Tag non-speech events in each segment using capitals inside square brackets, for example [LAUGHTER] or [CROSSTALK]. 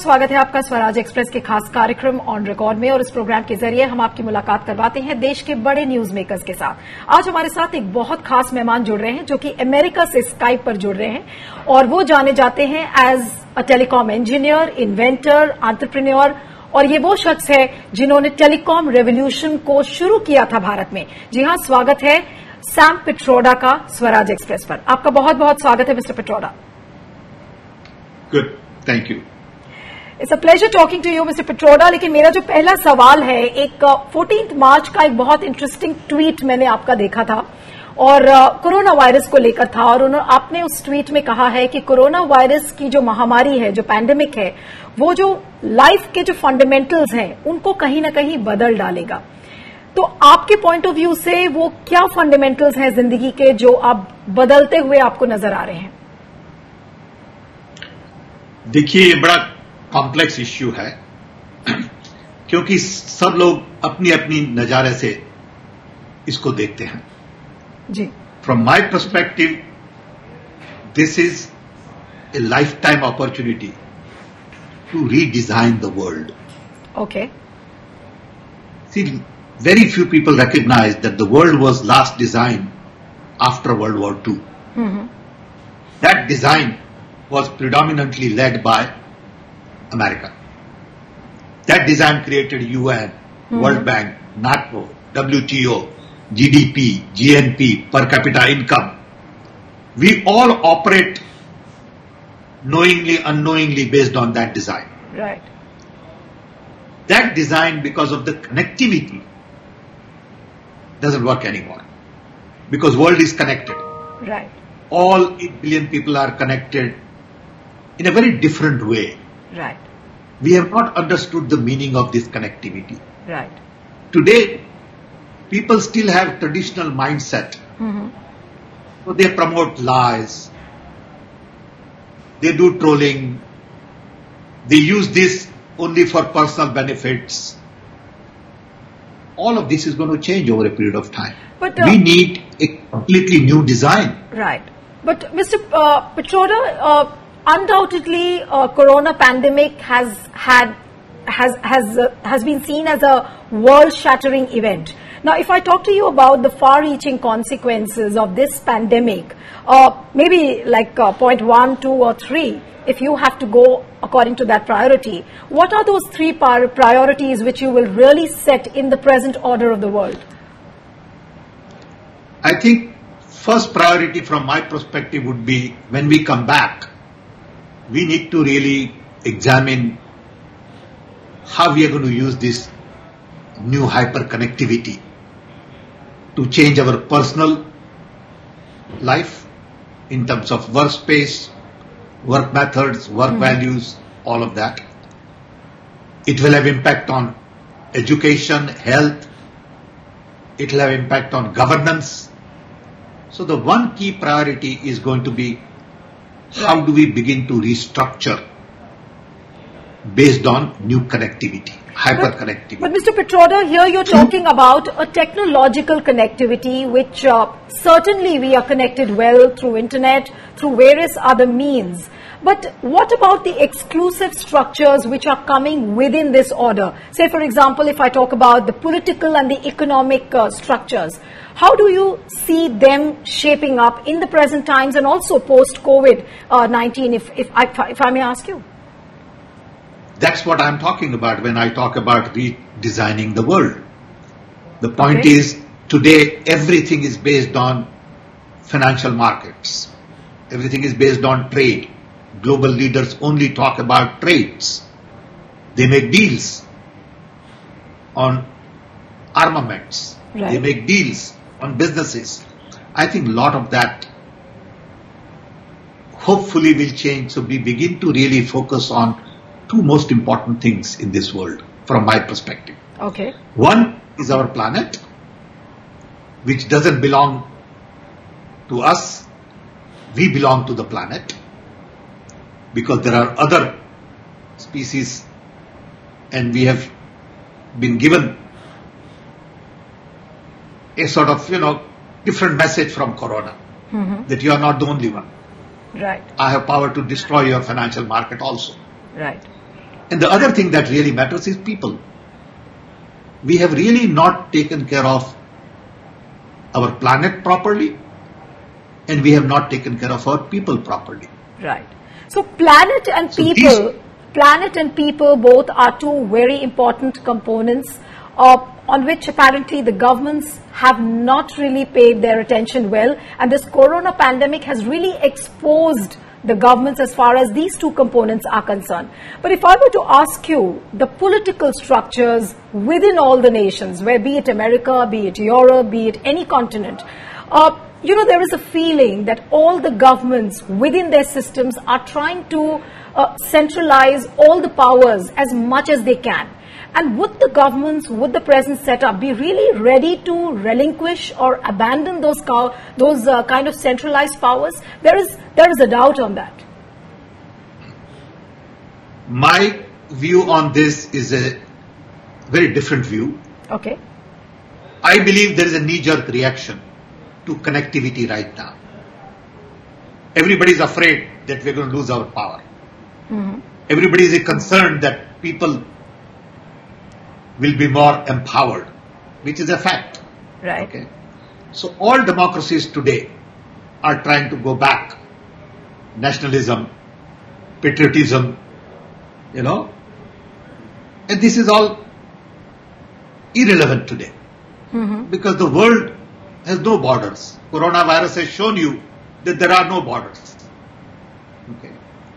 स्वागत है आपका स्वराज एक्सप्रेस के खास कार्यक्रम ऑन रिकॉर्ड में और इस प्रोग्राम के ज़रिए हम आपकी मुलाकात करवाते हैं देश के बड़े न्यूज़ मेकर्स के साथ। आज हमारे साथ एक बहुत खास मेहमान जुड़ रहे हैं जो कि अमेरिका से स्काइप पर जुड़ रहे हैं और वो जाने जाते हैं as a telecom engineer inventor entrepreneur और ये वो शख्स है जिन्होंने टेलीकॉम रेवोल्यूशन को शुरू किया था भारत में। जी हाँ स्वागत है सैम पिट्रोडा का स्वराज एक्सप्रेस पर। आपका बहुत बहुत स्वागत है mister Pitroda good thank you it's a pleasure talking to you mister Pitroda लेकिन मेरा जो पहला सवाल है, एक फोर्टीन मार्च का एक बहुत इंटरेस्टिंग ट्वीट मैंने आपका देखा था और कोरोना वायरस को लेकर था और आपने उस ट्वीट में कहा है कि कोरोना वायरस की जो महामारी है, जो पैंडेमिक है, वो जो लाइफ के जो फंडामेंटल्स हैं, उनको कहीं ना कहीं बदल डालेगा। तो आपके पॉइंट ऑफ़ व्यू से वो क्या फंडामेंटल्स हैं ज़िंदगी के जो अब बदलते हुए आपको नज़र आ रहे हैं? देखिए बड़ा कॉम्प्लेक्स इश्यू है [CLEARS THROAT] क्योंकि सब लोग अपनी अपनी नजारे से इसको देखते हैं। From my perspective this is a lifetime opportunity to redesign the world okay see very few people recognise that the world was last design after world war two that design was predominantly led by America. That design created UN, mm-hmm. World Bank, NATO, WTO, GDP, GNP, per capita income. We all operate knowingly, unknowingly based on that design. Right. That design, because of the connectivity, doesn't work anymore. Because world is connected. Right. All 8 billion people are connected in a very different way. Right we have not understood the meaning of this connectivity. Right. Today, people still have traditional mindset. Mm-hmm. So they promote lies. They do trolling. They use this only for personal benefits. All of this is going to change over a period of time. But uh, we need a completely new design. Right. But Mr. Uh, uh undoubtedly, uh, Corona pandemic has had has has uh, has been seen as a world-shattering event. Now, if I talk to you about the far-reaching consequences of this pandemic, uh, maybe like uh, point one, two, or three, if you have to go according to that priority, what are those three priorities which you will really set in the present order of the world? I think first priority from my perspective would be when we come back, we need to really examine how we are going to use this new hyperconnectivity to change our personal life in terms of workspace, work methods, work hmm. values, all of that. It will have impact on education, health, it will have impact on governance. So the one key priority is going to be how do we begin to restructure based on new connectivity, hyperconnectivity. But Mr. Pitroda, here you're talking about a technological connectivity, which uh, certainly we are connected well through internet, through various other means. But what about the exclusive structures which are coming within this order? Say, for example, if I talk about the political and the economic uh, structures, how do you see them shaping up in the present times and also post COVID uh, 19, if, if, I, if I may ask you? That's what I'm talking about when I talk about redesigning the world. The point Okay. is today everything is based on financial markets. Everything is based on trade. Global leaders only talk about trades. They make deals on armaments. They make deals on businesses. I think a lot of that hopefully will change. So we begin to really focus on two most important things in this world from my perspective. Okay. One is our planet, which doesn't belong to us. We belong to the planet because there are other species and we have been given a sort of, you know, different message from Corona mm-hmm. that you are not the only one. Right. I have power to destroy your financial market also. Right. And the other thing that really matters is people. We have really not taken care of our planet properly, and we have not taken care of our people properly. Right. So planet and So people, planet and people both are two very important components of, on which apparently the governments have not really paid their attention well. And this corona pandemic has really exposed the governments as far as these two components are concerned. But if I were to ask you the political structures within all the nations, where be it America, be it Europe, be it any continent, uh, you know, there is a feeling that all the governments within their systems are trying to uh, centralize all the powers as much as they can. And would the governments, would the present setup be really ready to relinquish or abandon those those uh, kind of centralized powers? There is there is a doubt on that. My view on this is a very different view. Okay. I believe there is a knee-jerk reaction to connectivity right now. Everybody is afraid that we're going to lose our power. Everybody is concerned that people will be more empowered, which is a fact. Right. Okay. So all democracies today are trying to go back. Nationalism, patriotism, you know. And this is all irrelevant today. Because the world has no borders. Coronavirus has shown you that there are no borders. Okay.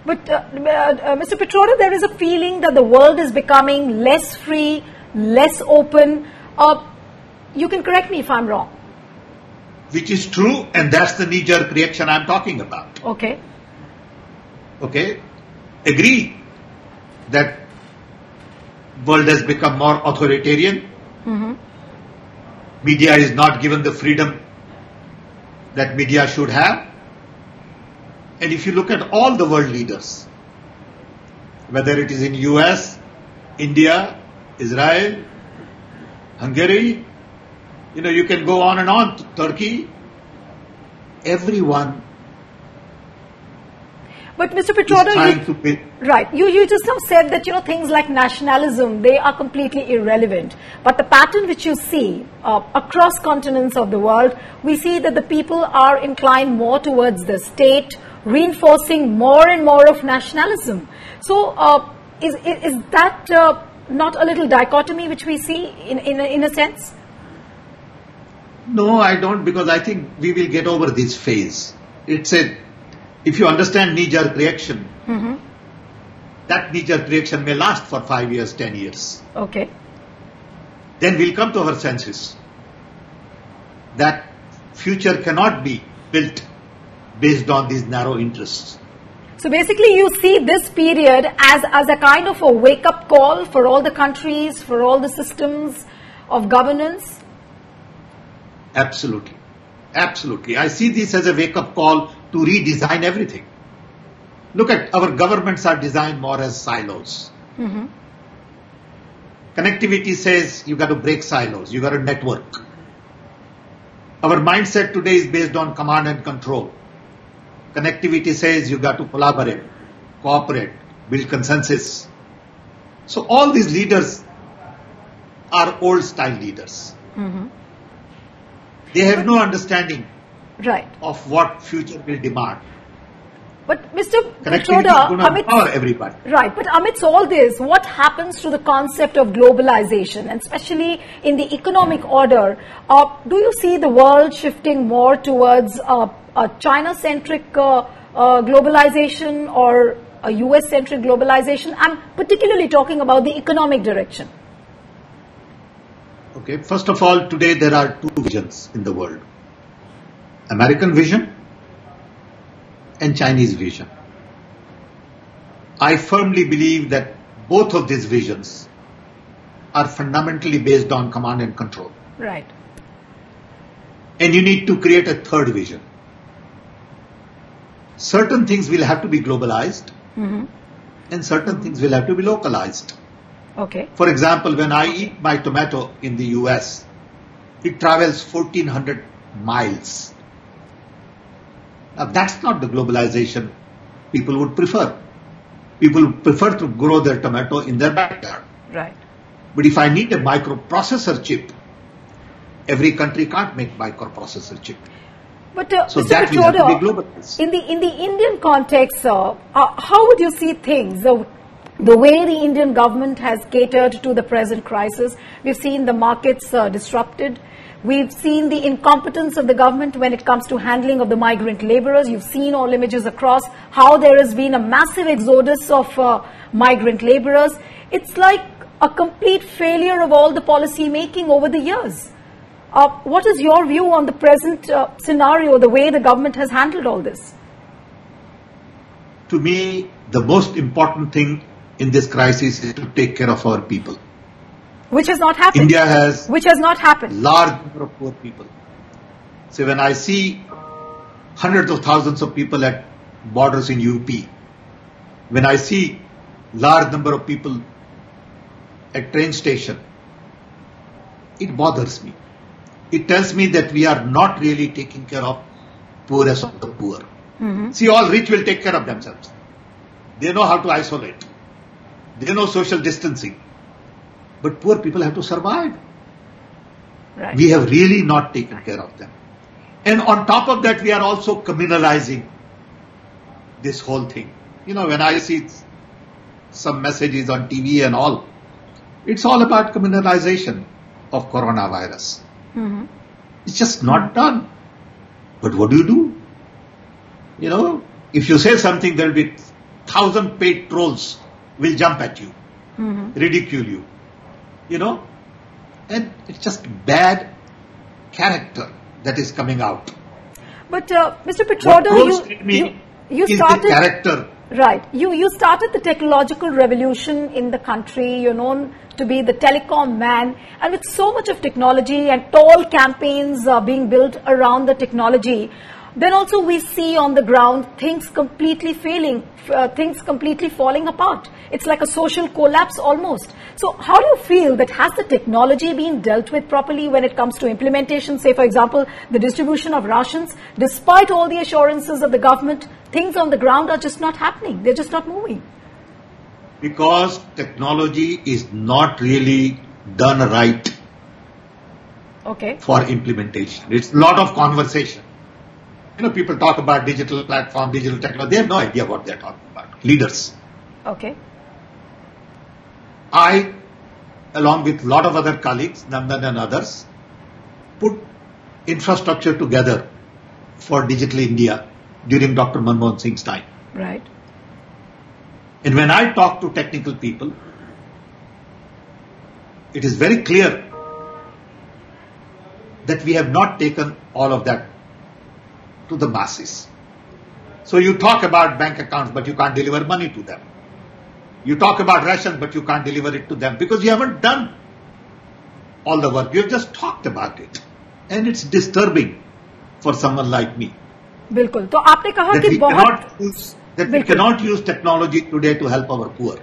But uh, uh, uh, Mr. Pitroda, there is a feeling that the world is becoming less free, less open. Uh, you can correct me if I'm wrong. Which is true, and that's the knee-jerk reaction I'm talking about. Okay. okay, agree that world has become more authoritarian. Media is not given the freedom that media should have. And if you look at all the world leaders, whether it is in US, India, Israel, Hungary, you know, you can go on and on, Turkey, everyone But Mr. trying you, right, you, you just now said that, you know, things like nationalism, they are completely irrelevant. But the pattern which you see uh, across continents of the world, we see that the people are inclined more towards the state, reinforcing more and more of nationalism. So, uh, is, is, is that uh, not a little dichotomy which we see in, in, a, in a sense? No, I don't because I think we will get over this phase. It's a, if you understand knee-jerk reaction, mm-hmm. that knee-jerk reaction may last for five years, ten years. Okay. Then we'll come to our senses. That future cannot be built based on these narrow interests. So basically, you see this period as, as a kind of a wake up call for all the countries, for all the systems of governance. Absolutely. Absolutely. I see this as a wake-up call to redesign everything. Look at our governments are designed more as silos. Mm-hmm. Connectivity says you got to break silos, you got to network. Our mindset today is based on command and control. Connectivity says you got to collaborate, cooperate, build consensus. So all these leaders are old style leaders. They have no understanding Right. of what future will demand. But Mr. Connectivity is Pitroda, going to amidst, empower everybody. right, but amidst all this, what happens to the concept of globalization, and especially in the economic order? Uh, do you see the world shifting more towards uh, a China-centric uh, uh, globalization or a US-centric globalization? I'm particularly talking about the economic direction. Okay, first of all, today there are two visions in the world American vision and Chinese vision. I firmly believe that both of these visions are fundamentally based on command and control. Right. And you need to create a third vision. Certain things will have to be globalized, mm-hmm. and certain things will have to be localized. Okay. For example, when I eat my tomato in the US, it travels 1400 miles. Now that's not the globalization people would prefer. People prefer to grow their tomato in their backyard. Right. But if I need a microprocessor chip, every country can't make microprocessor chip. But uh, So Mr. that will have to be globalized. in the in the Indian context, uh, uh, how would you see things? The, the way the Indian government has catered to the present crisis, we've seen the markets uh, disrupted. We've seen the incompetence of the government when it comes to handling of the migrant laborers. You've seen all images across how there has been a massive exodus of uh, migrant laborers. It's like a complete failure of all the policy making over the years. Uh, what is your view on the present uh, scenario, the way the government has handled all this? To me, the most important thing in this crisis is to take care of our people. Which has not happened. India has Which has not happened. large number of poor people. So when I see hundreds of thousands of people at borders in UP, when I see large number of people at train station, it bothers me. It tells me that we are not really taking care of the poorest of the poor. Mm-hmm. See, all rich will take care of themselves. They know how to isolate. They know social distancing. But poor people have to survive Right. we have really not taken care of them. And on top of that, we are also communalizing this whole thing. You know, when I see some messages on TV and all, it's all about communalization of coronavirus. Mhm. It's just not done. But what do you do? You know, if you say something, there will be thousand paid trolls will jump at you, Mhm. ridicule you. You know, and it's just bad character that is coming out. But uh, Mr. What Pitroda, you, you, you started character. Right. You, you started the technological revolution in the country. You're known to be the telecom man. And with so much of technology and tall campaigns uh, being built around the technology, then also we see on the ground things completely failing, uh, things completely falling apart. It's like a social collapse almost. So how do you feel that has the technology been dealt with properly when it comes to implementation? Say, for example, the distribution of rations, despite all the assurances of the government, things on the ground are just not happening. They're just not moving. because technology is not really done right Okay. for implementation. It's a lot of conversation. You know, people talk about digital platform, digital technology. They have no idea what they're talking about. Leaders. Okay. I, along with a lot of other colleagues, Nandan and others, put infrastructure together for Digital India during Dr. Manmohan Singh's time. Right. And when I talk to technical people, it is very clear that we have not taken all of that to the masses. So you talk about bank accounts, but you can't deliver money to them. You talk about ration, but you can't deliver it to them because you haven't done all the work. You've just talked about it. And it's disturbing for someone like me बिल्कुल तो आपने कहा कि बहुत that we cannot use technology today to help our poor.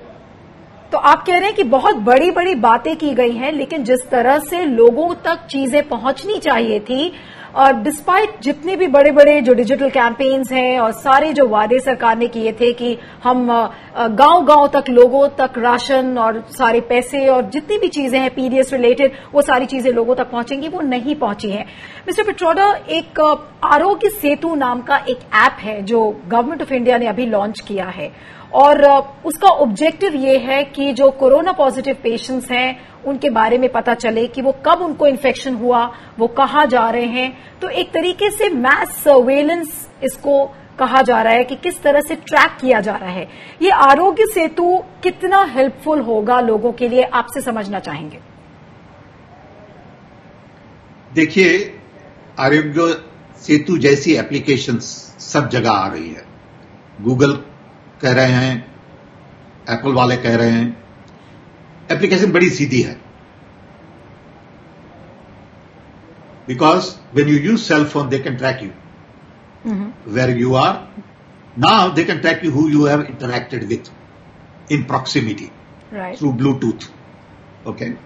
तो आप कह रहे हैं कि बहुत बड़ी बड़ी बातें की गई हैं लेकिन जिस तरह से लोगों तक चीज़ें पहुंचनी चाहिए थी और डिस्पाइट जितने भी बड़े बड़े जो डिजिटल कैंपेन्स हैं और सारे जो वादे सरकार ने किए थे कि हम गाँव गाँव तक, लोगों तक राशन और सारे पैसे और जितनी भी चीज़ें हैं पीडीएस रिलेटेड वो सारी चीज़ें लोगों तक पहुंचेंगी, वो नहीं पहुँची हैं। मिस्टर पिट्रोडा एक आरोग्य सेतु नाम का एक ऐप है जो गवर्नमेंट ऑफ़ इंडिया ने अभी लॉन्च किया है। और उसका ऑब्जेक्टिव ये है कि जो कोरोना पॉजिटिव पेशेंट्स हैं उनके बारे में पता चले कि वो कब उनको इन्फेक्शन हुआ, वो कहाँ जा रहे हैं। तो एक तरीके से मैस सर्वेलेंस इसको कहा जा रहा है कि किस तरह से ट्रैक किया जा रहा है। ये आरोग्य सेतु कितना हेल्पफुल होगा लोगों के लिए, आपसे समझना चाहेंगे। देखिए, आरोग्य सेतु जैसी एप्लीकेशन सब जगह आ रही है। गूगल कह रहे हैं एप्पल वाले कह रहे हैं एप्लीकेशन बड़ी सीधी है because when you use cell phone they can track you where you are. Now they can track you who you have interacted with in proximity right through Bluetooth. Okay.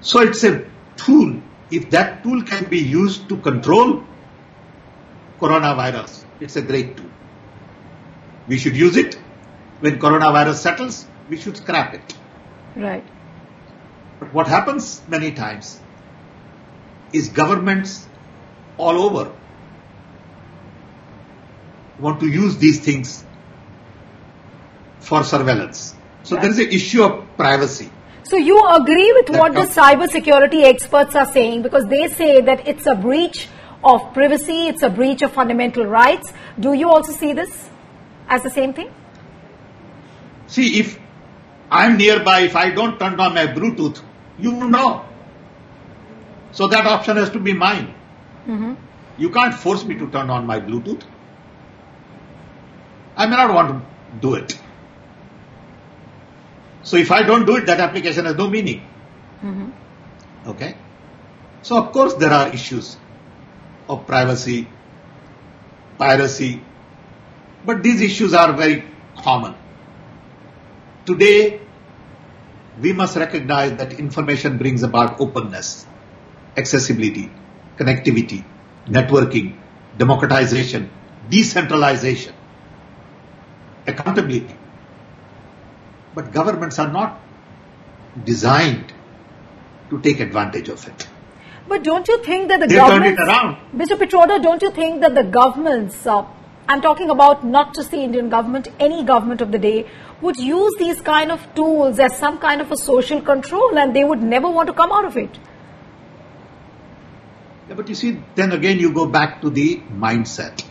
So it's a tool. If that tool can be used to control coronavirus, it's a great tool. We should use it when coronavirus settles, we should scrap it. Right. But what happens many times is governments all over want to use these things for surveillance. So Right. there is an issue of privacy. So you agree with That what the comes- cyber security experts are saying because they say that it's a breach of privacy, it's a breach of fundamental rights. Do you also see this as the same thing? See, if I'm nearby, if I don't turn on my Bluetooth, you know. So that option has to be mine. Mm-hmm. You can't force me to turn on my Bluetooth. I may not want to do it. So if I don't do it, that application has no meaning. Mm-hmm. Okay? So of course there are issues of privacy, piracy, but these issues are very common. Today, we must recognize that information brings about openness, accessibility, connectivity, networking, democratization, decentralization, accountability. But governments are not designed to take advantage of it. But don't you think that the They turned it around. Mr. Pitroda, don't you think that the governments, uh, I'm talking about not just the Indian government, any government of the day, would use these kind of tools as some kind of a social control and they would never want to come out of it? Yeah, but you see, then again you go back to the mindset.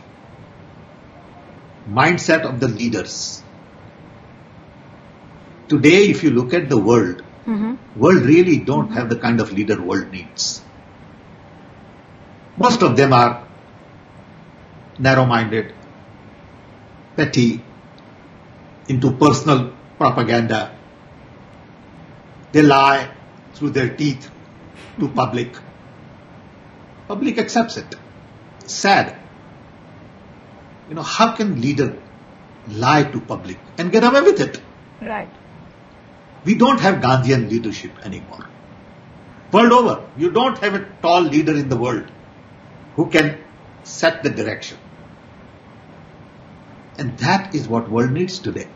Mindset of the leaders. Today, if you look at the world, mm-hmm. world really don't have the kind of leader world needs. Most of them are narrow-minded, petty, into personal propaganda. They lie through their teeth to public. Public accepts it. Sad. You know, how can leader lie to public and get away with it? Right. We don't have Gandhian leadership anymore. World over, you don't have a tall leader in the world who can set the direction. And that is what world needs today.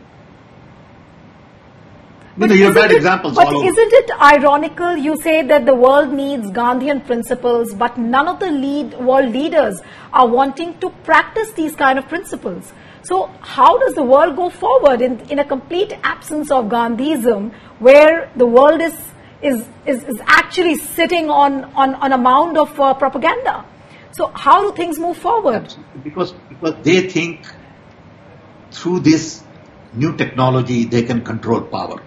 You have bad it- examples but isn't it ironical? You say that the world needs Gandhian principles, but none of the lead world leaders are wanting to practice these kind of principles. So, how does the world go forward in, in a complete absence of Gandhism, where the world is is is, is actually sitting on, on on a mound of uh, propaganda? So, how do things move forward? because because they think through this new technology they can control power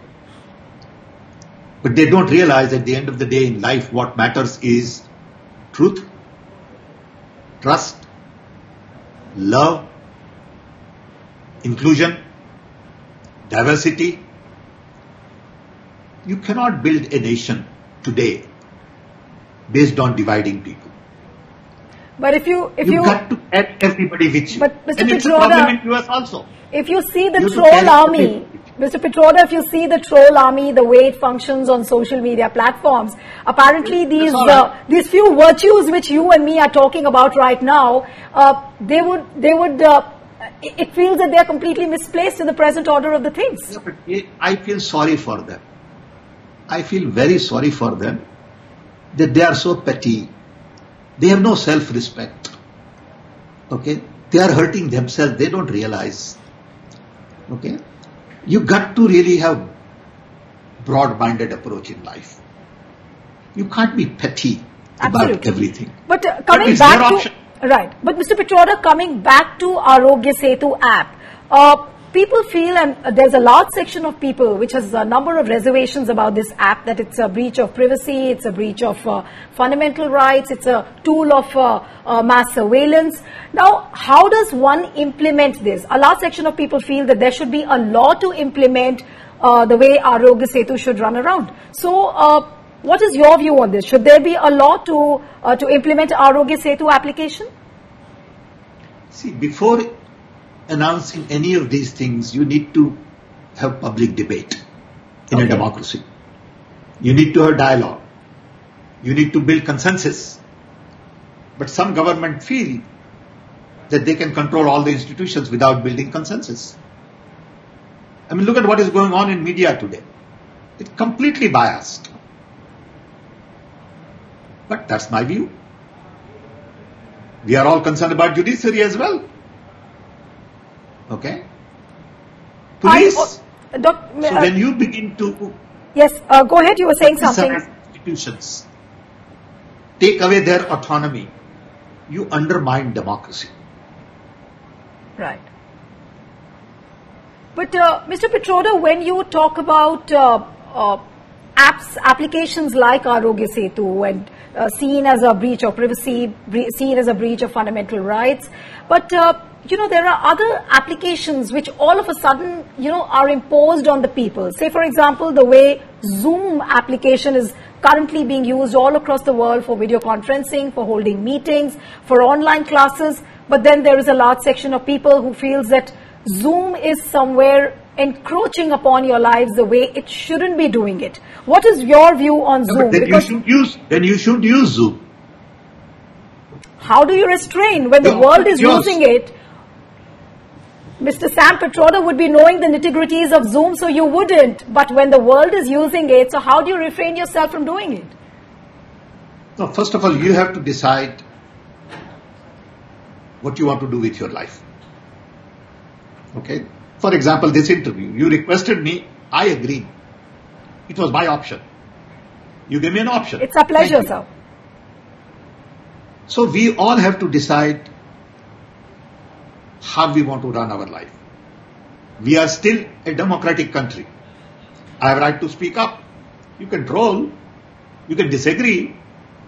but they don't realize at the end of the day in life what matters is truth trust love inclusion diversity you cannot build a nation today based on dividing people But if you if you you got to add everybody with you. But Mr. And it's a Pitroda- problem in US also. If you see the You troll army. Mr. Pitroda, if you see the troll army, the way it functions on social media platforms, apparently these uh, these few virtues which you and me are talking about right now, uh, they would they would. Uh, it it feels that they are completely misplaced in the present order of the things. Yeah, I feel sorry for them. I feel very sorry for them that they are so petty. They have no self-respect. Okay? They are hurting themselves. They don't realize. Okay? You got to really have broad-minded approach in life. You can't be petty about everything. But uh, coming it's back to right, but Mr. Pitroda, coming back to Arogya Setu app, uh, people feel, and there's a large section of people which has a number of reservations about this app that it's a breach of privacy, it's a breach of uh, fundamental rights, it's a tool of uh, uh, mass surveillance. Now, how does one implement this? A large section of people feel that there should be a law to implement uh, the way Arogya Setu should run around. So. Uh, what is your view on this? Should there be a law to uh, to implement Arogya Setu application? See, before announcing any of these things, you need to have public debate in Okay. a democracy. You need to have dialogue. You need to build consensus. But some government feel that they can control all the institutions without building consensus. I mean, look at what is going on in media today. It's completely biased. But that's my view. We are all concerned about judiciary as well. Okay? Police. I, uh, doc, so uh, when you begin to yes, uh, go ahead. You were saying something. institutions take away their autonomy, you undermine democracy. Right. But uh, Mr. Pitroda, when you talk about uh, uh, apps, applications like Arogya Setu and uh, seen as a breach of privacy, bre- seen as a breach of fundamental rights, but uh, you know there are other applications which all of a sudden you know are imposed on the people. Say, for example, the way Zoom application is currently being used all across the world for video conferencing, for holding meetings, for online classes. But then there is a large section of people who feels that Zoom is somewhere encroaching upon your lives the way it shouldn't be doing it. What is your view on No, Zoom? then you should use then you should use Zoom. how do you restrain when the world is yours. using it? Mr. Sam Pitroda would be knowing the nitty-gritties of Zoom, so you wouldn't. But when the world is using it, so how do you refrain yourself from doing it? No, first of all, you have to decide what you want to do with your life. Okay? For example, this interview, you requested me, I agreed. It was my option. You gave me an option. It's a pleasure, sir. So we all have to decide how we want to run our life. We are still a democratic country. I have right to speak up. You can troll. You can disagree.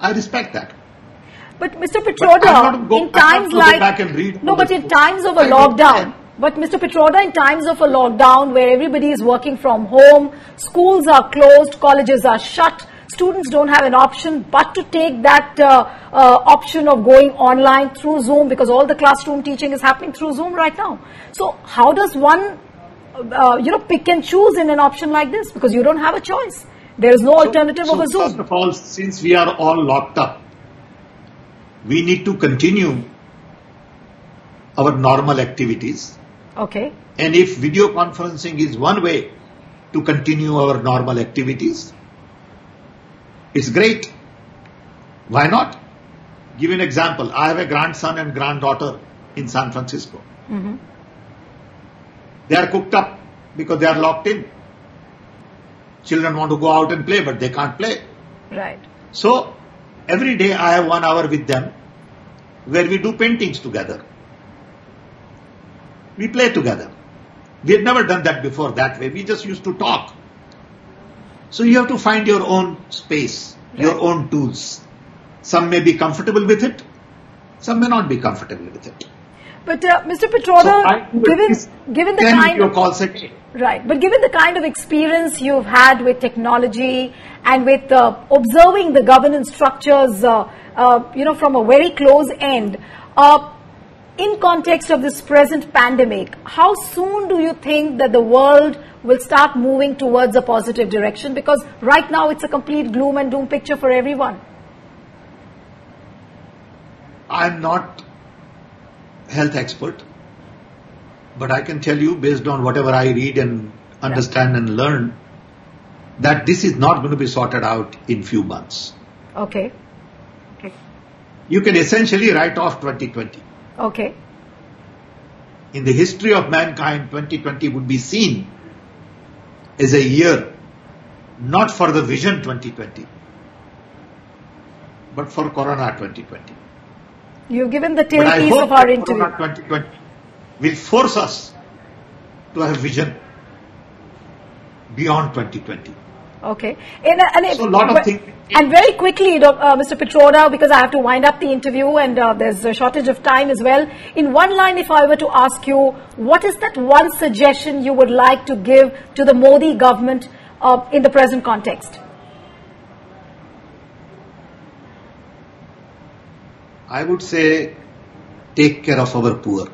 I respect that. But Mr. Pitroda, go- in times like back and read no, but in times of a I lockdown. But Mr. Pitroda, in times of a lockdown where everybody is working from home, schools are closed, colleges are shut, students don't have an option but to take that uh, uh, option of going online through Zoom because all the classroom teaching is happening through Zoom right now. So how does one, uh, you know, pick and choose in an option like this because you don't have a choice. There is no So- alternative so over First of all, since we are all locked up, we need to continue our normal activities. Okay. And if video conferencing is one way to continue our normal activities, it's great. Why not? Give an example. I have a grandson and granddaughter in San Francisco. Mhm. They are cooked up because they are locked in. Children want to go out and play, but they can't play. Right. So every day I have one hour with them where we do paintings together. We play together. We had never done that before that way. We just used to talk. So you have to find your own space, your own tools. Some may be comfortable with it, some may not be comfortable with it. But uh, Mr. Pitroda, would given given the kind of calls right, but given the kind of experience you've had with technology and with uh, observing the governance structures, uh, uh, you know, from a very close end, uh, in context of this present pandemic, how soon do you think that the world will start moving towards a positive direction? Because right now it's a complete gloom and doom picture for everyone. I'm not health expert, but I can tell you based on whatever I read and understand and learn that this is not going to be sorted out in few months. Okay. You can essentially write off 2020. Okay. In the history of mankind, 2020 would be seen as a year not for the vision 2020, but for Corona 2020. You've given the tailpiece of our interview. Corona 2020 will force us to have a vision beyond 2020. Okay. And, and So a lot of things- And very quickly, uh, Mr. Pitroda, because I have to wind up the interview and uh, there's a shortage of time as well. In one line, if I were to ask you, what is that one suggestion you would like to give to the Modi government uh, in the present context? I would say take care of our poor.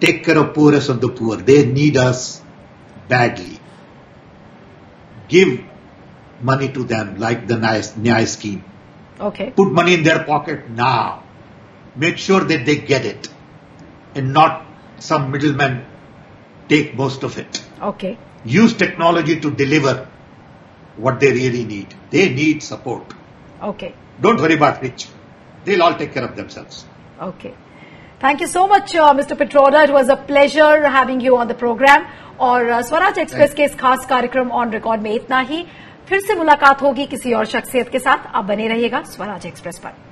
Take care of poorest of the poor. They need us badly give money to them like the Nyaya scheme. Okay. Put money in their pocket now. Make sure that they get it and not some middlemen take most of it. Okay. Use technology to deliver what they really need. They need support. Okay. Don't worry about rich. They'll all take care of themselves. Okay. Thank you so much, uh, Mr. Pitroda. It was a pleasure having you on the program. और Swaraj express के इस खास कार्यक्रम on record में इतना ही। फिर से मुलाकात होगी किसी और शख्सियत के साथ। आप बने रहिएगा स्वराज एक्सप्रेस पर।